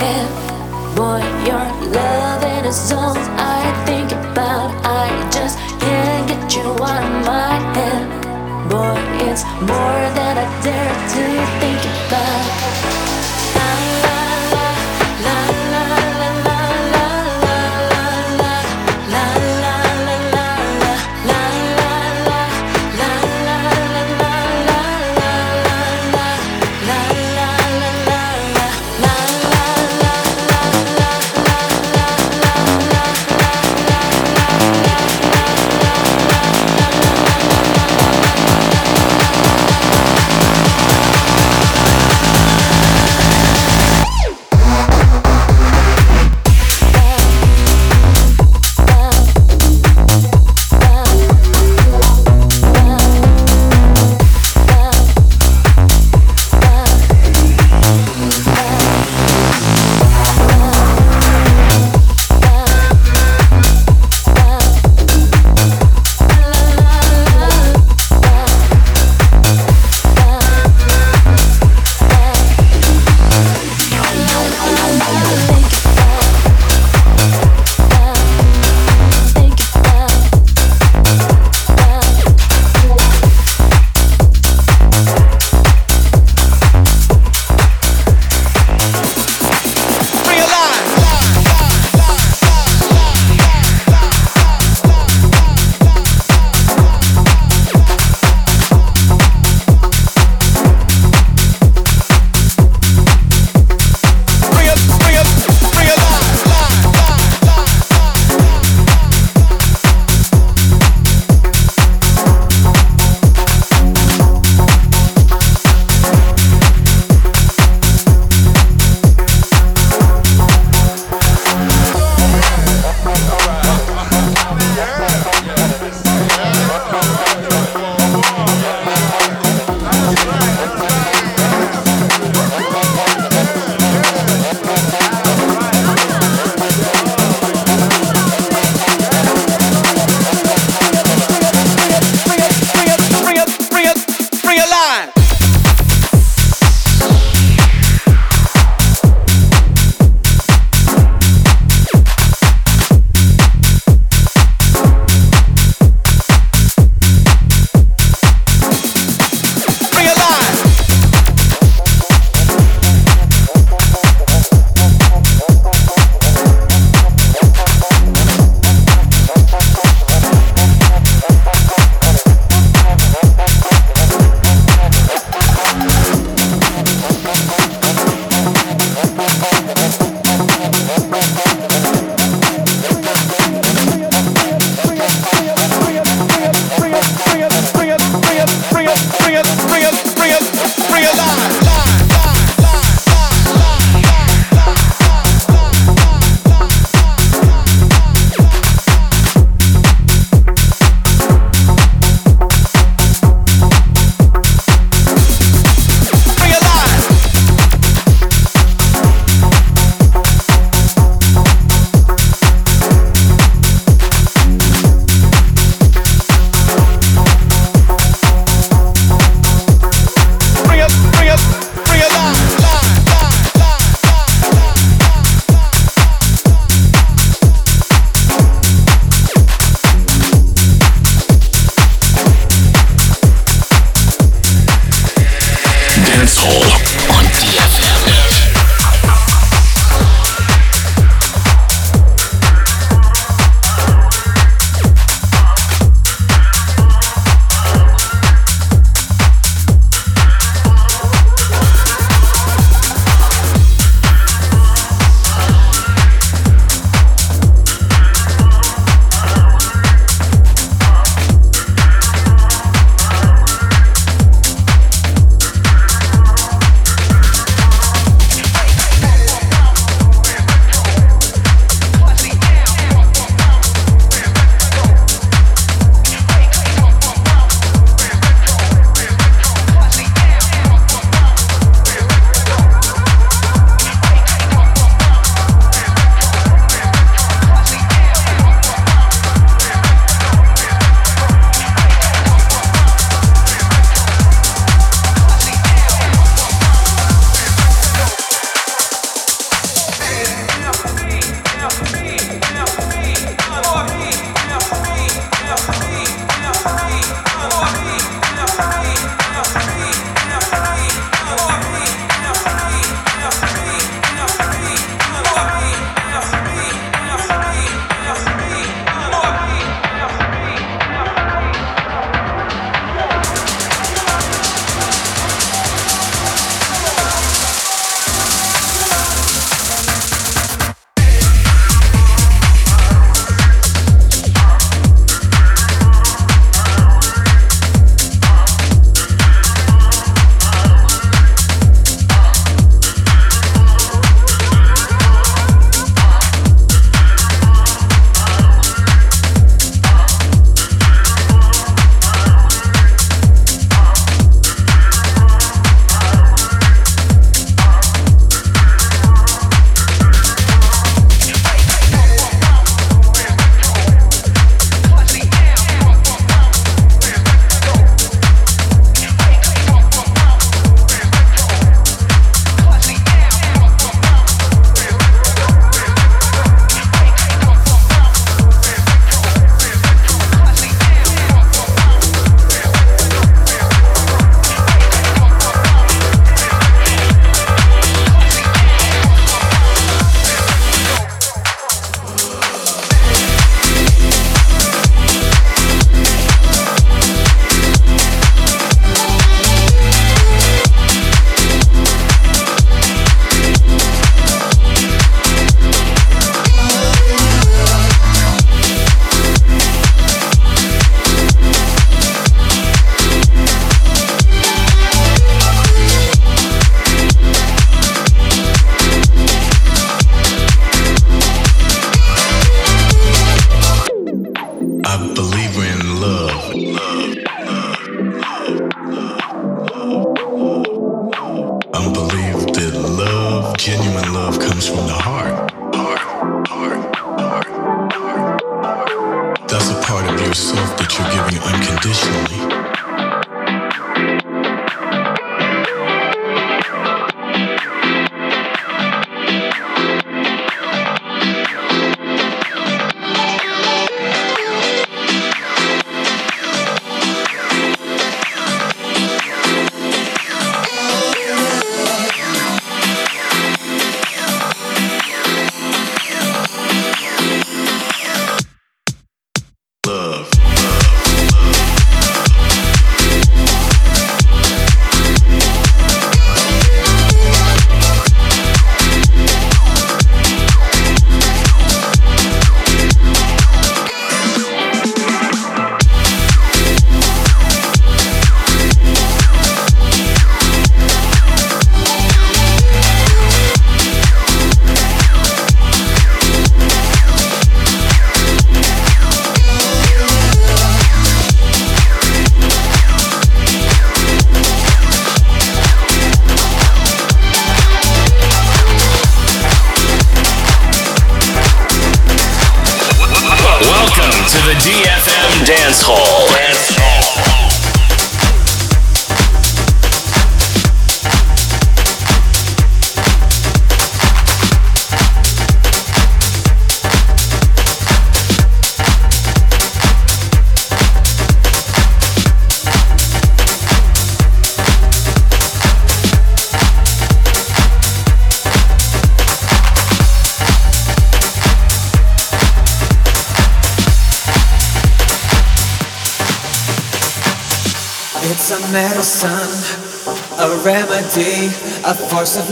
if boy, your loving a song.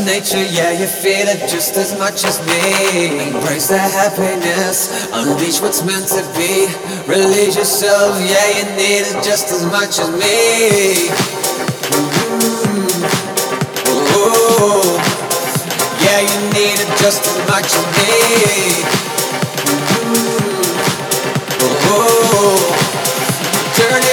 Nature, yeah, you feel it just as much as me. Embrace the happiness, unleash what's meant to be. Release yourself, yeah, you need it just as much as me. Mm-hmm. Yeah, you need it just as much as me. Mm-hmm. Turn it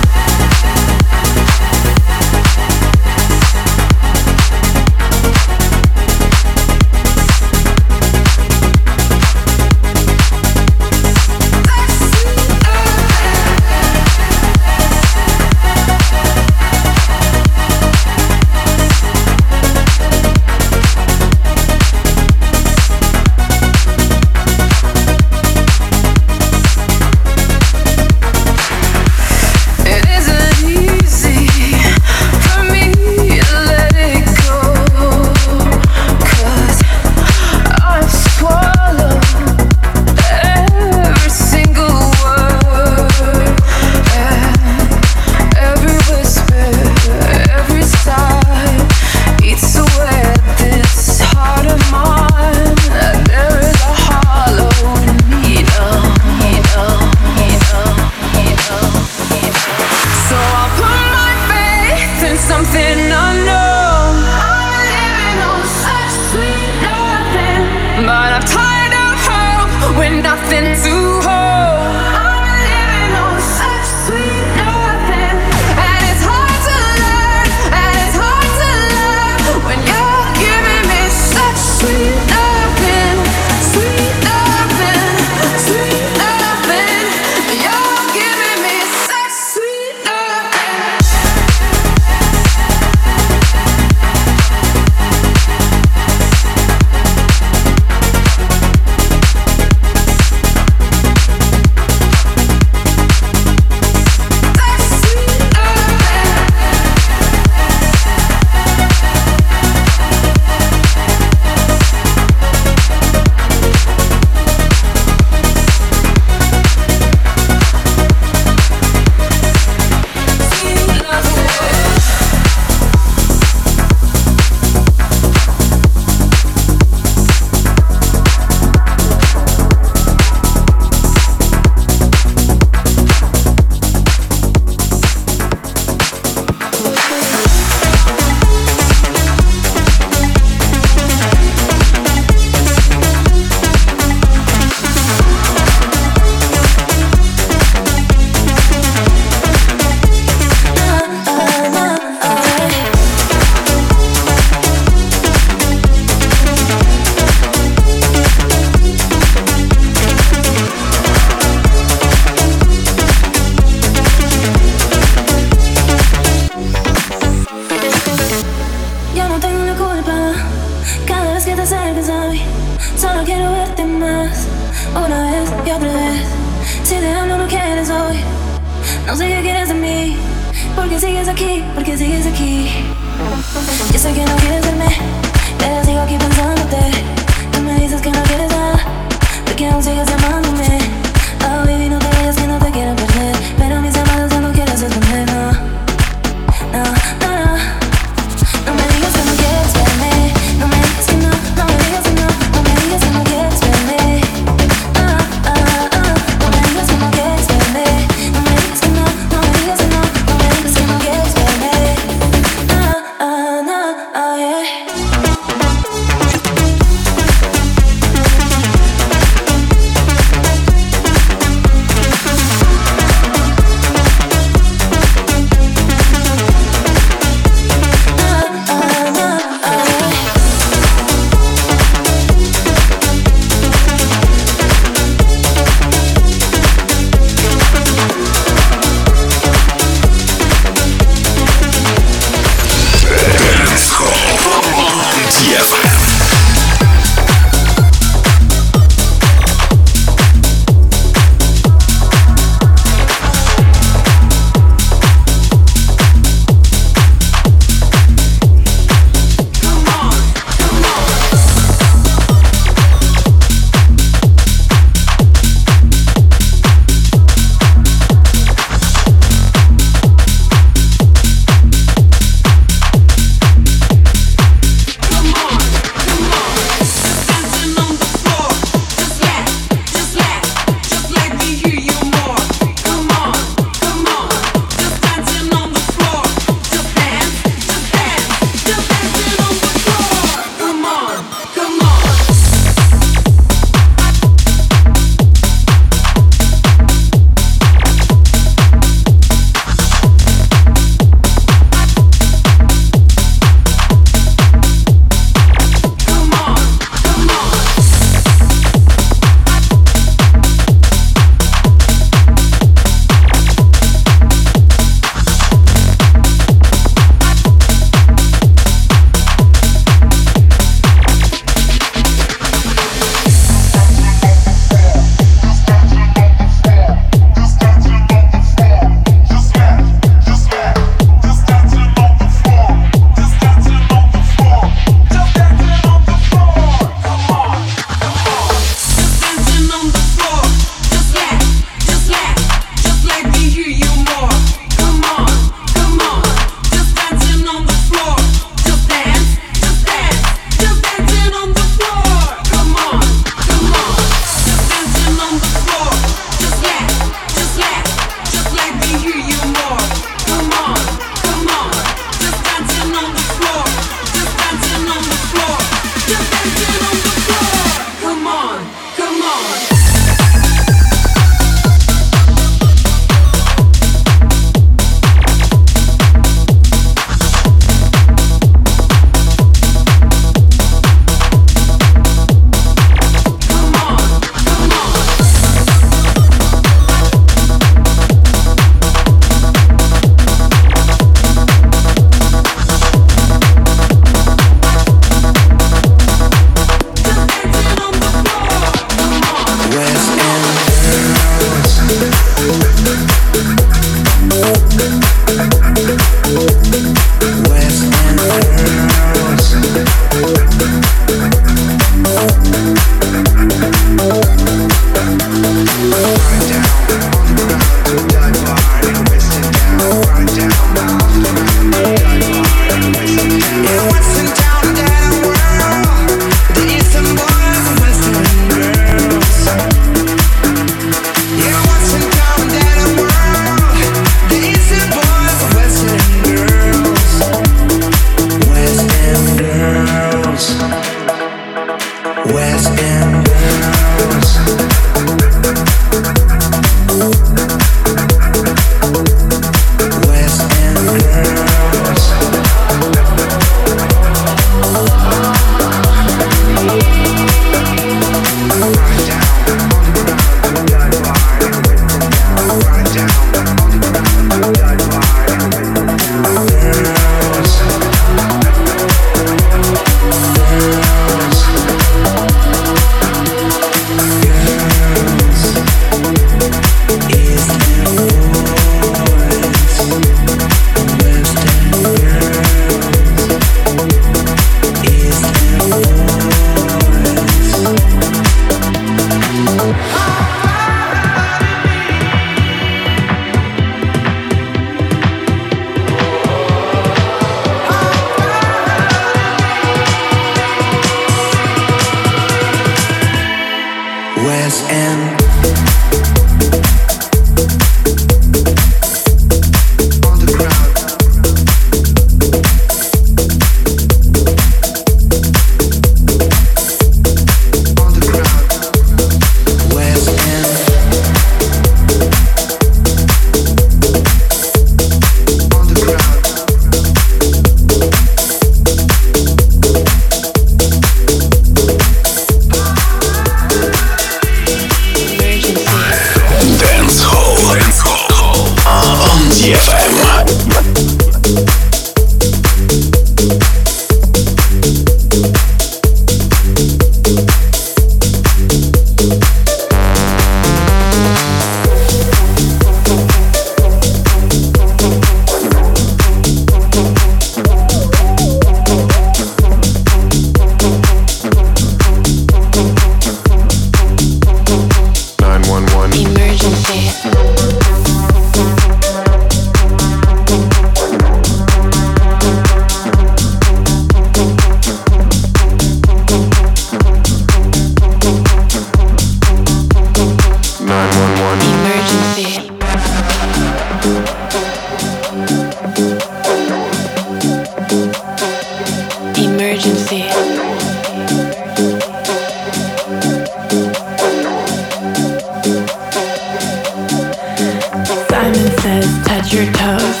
your toes.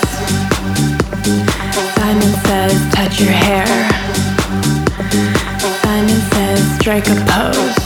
Simon says, touch your hair. Simon says, strike a pose.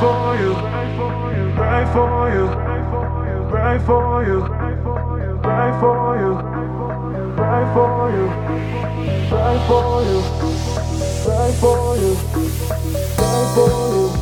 for you, pray for you, pray for you, pray for you, pray for you, pray for you, pray for you, pray for you.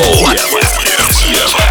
Yeah, yeah, yeah.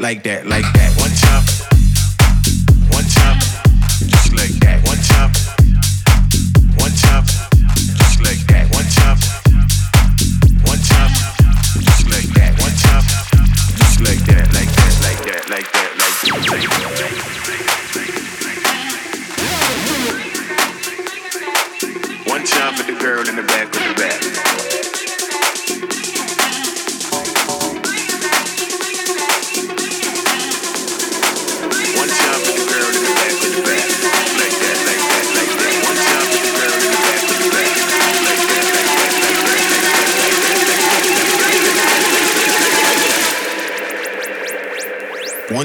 like that, like that. One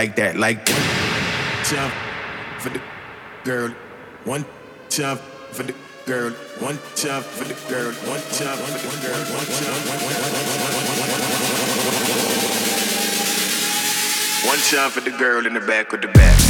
like that. Like one time for the girl, one time for the girl, one time for the girl, one time for the girl, one time, one time for the girl in the back of the back.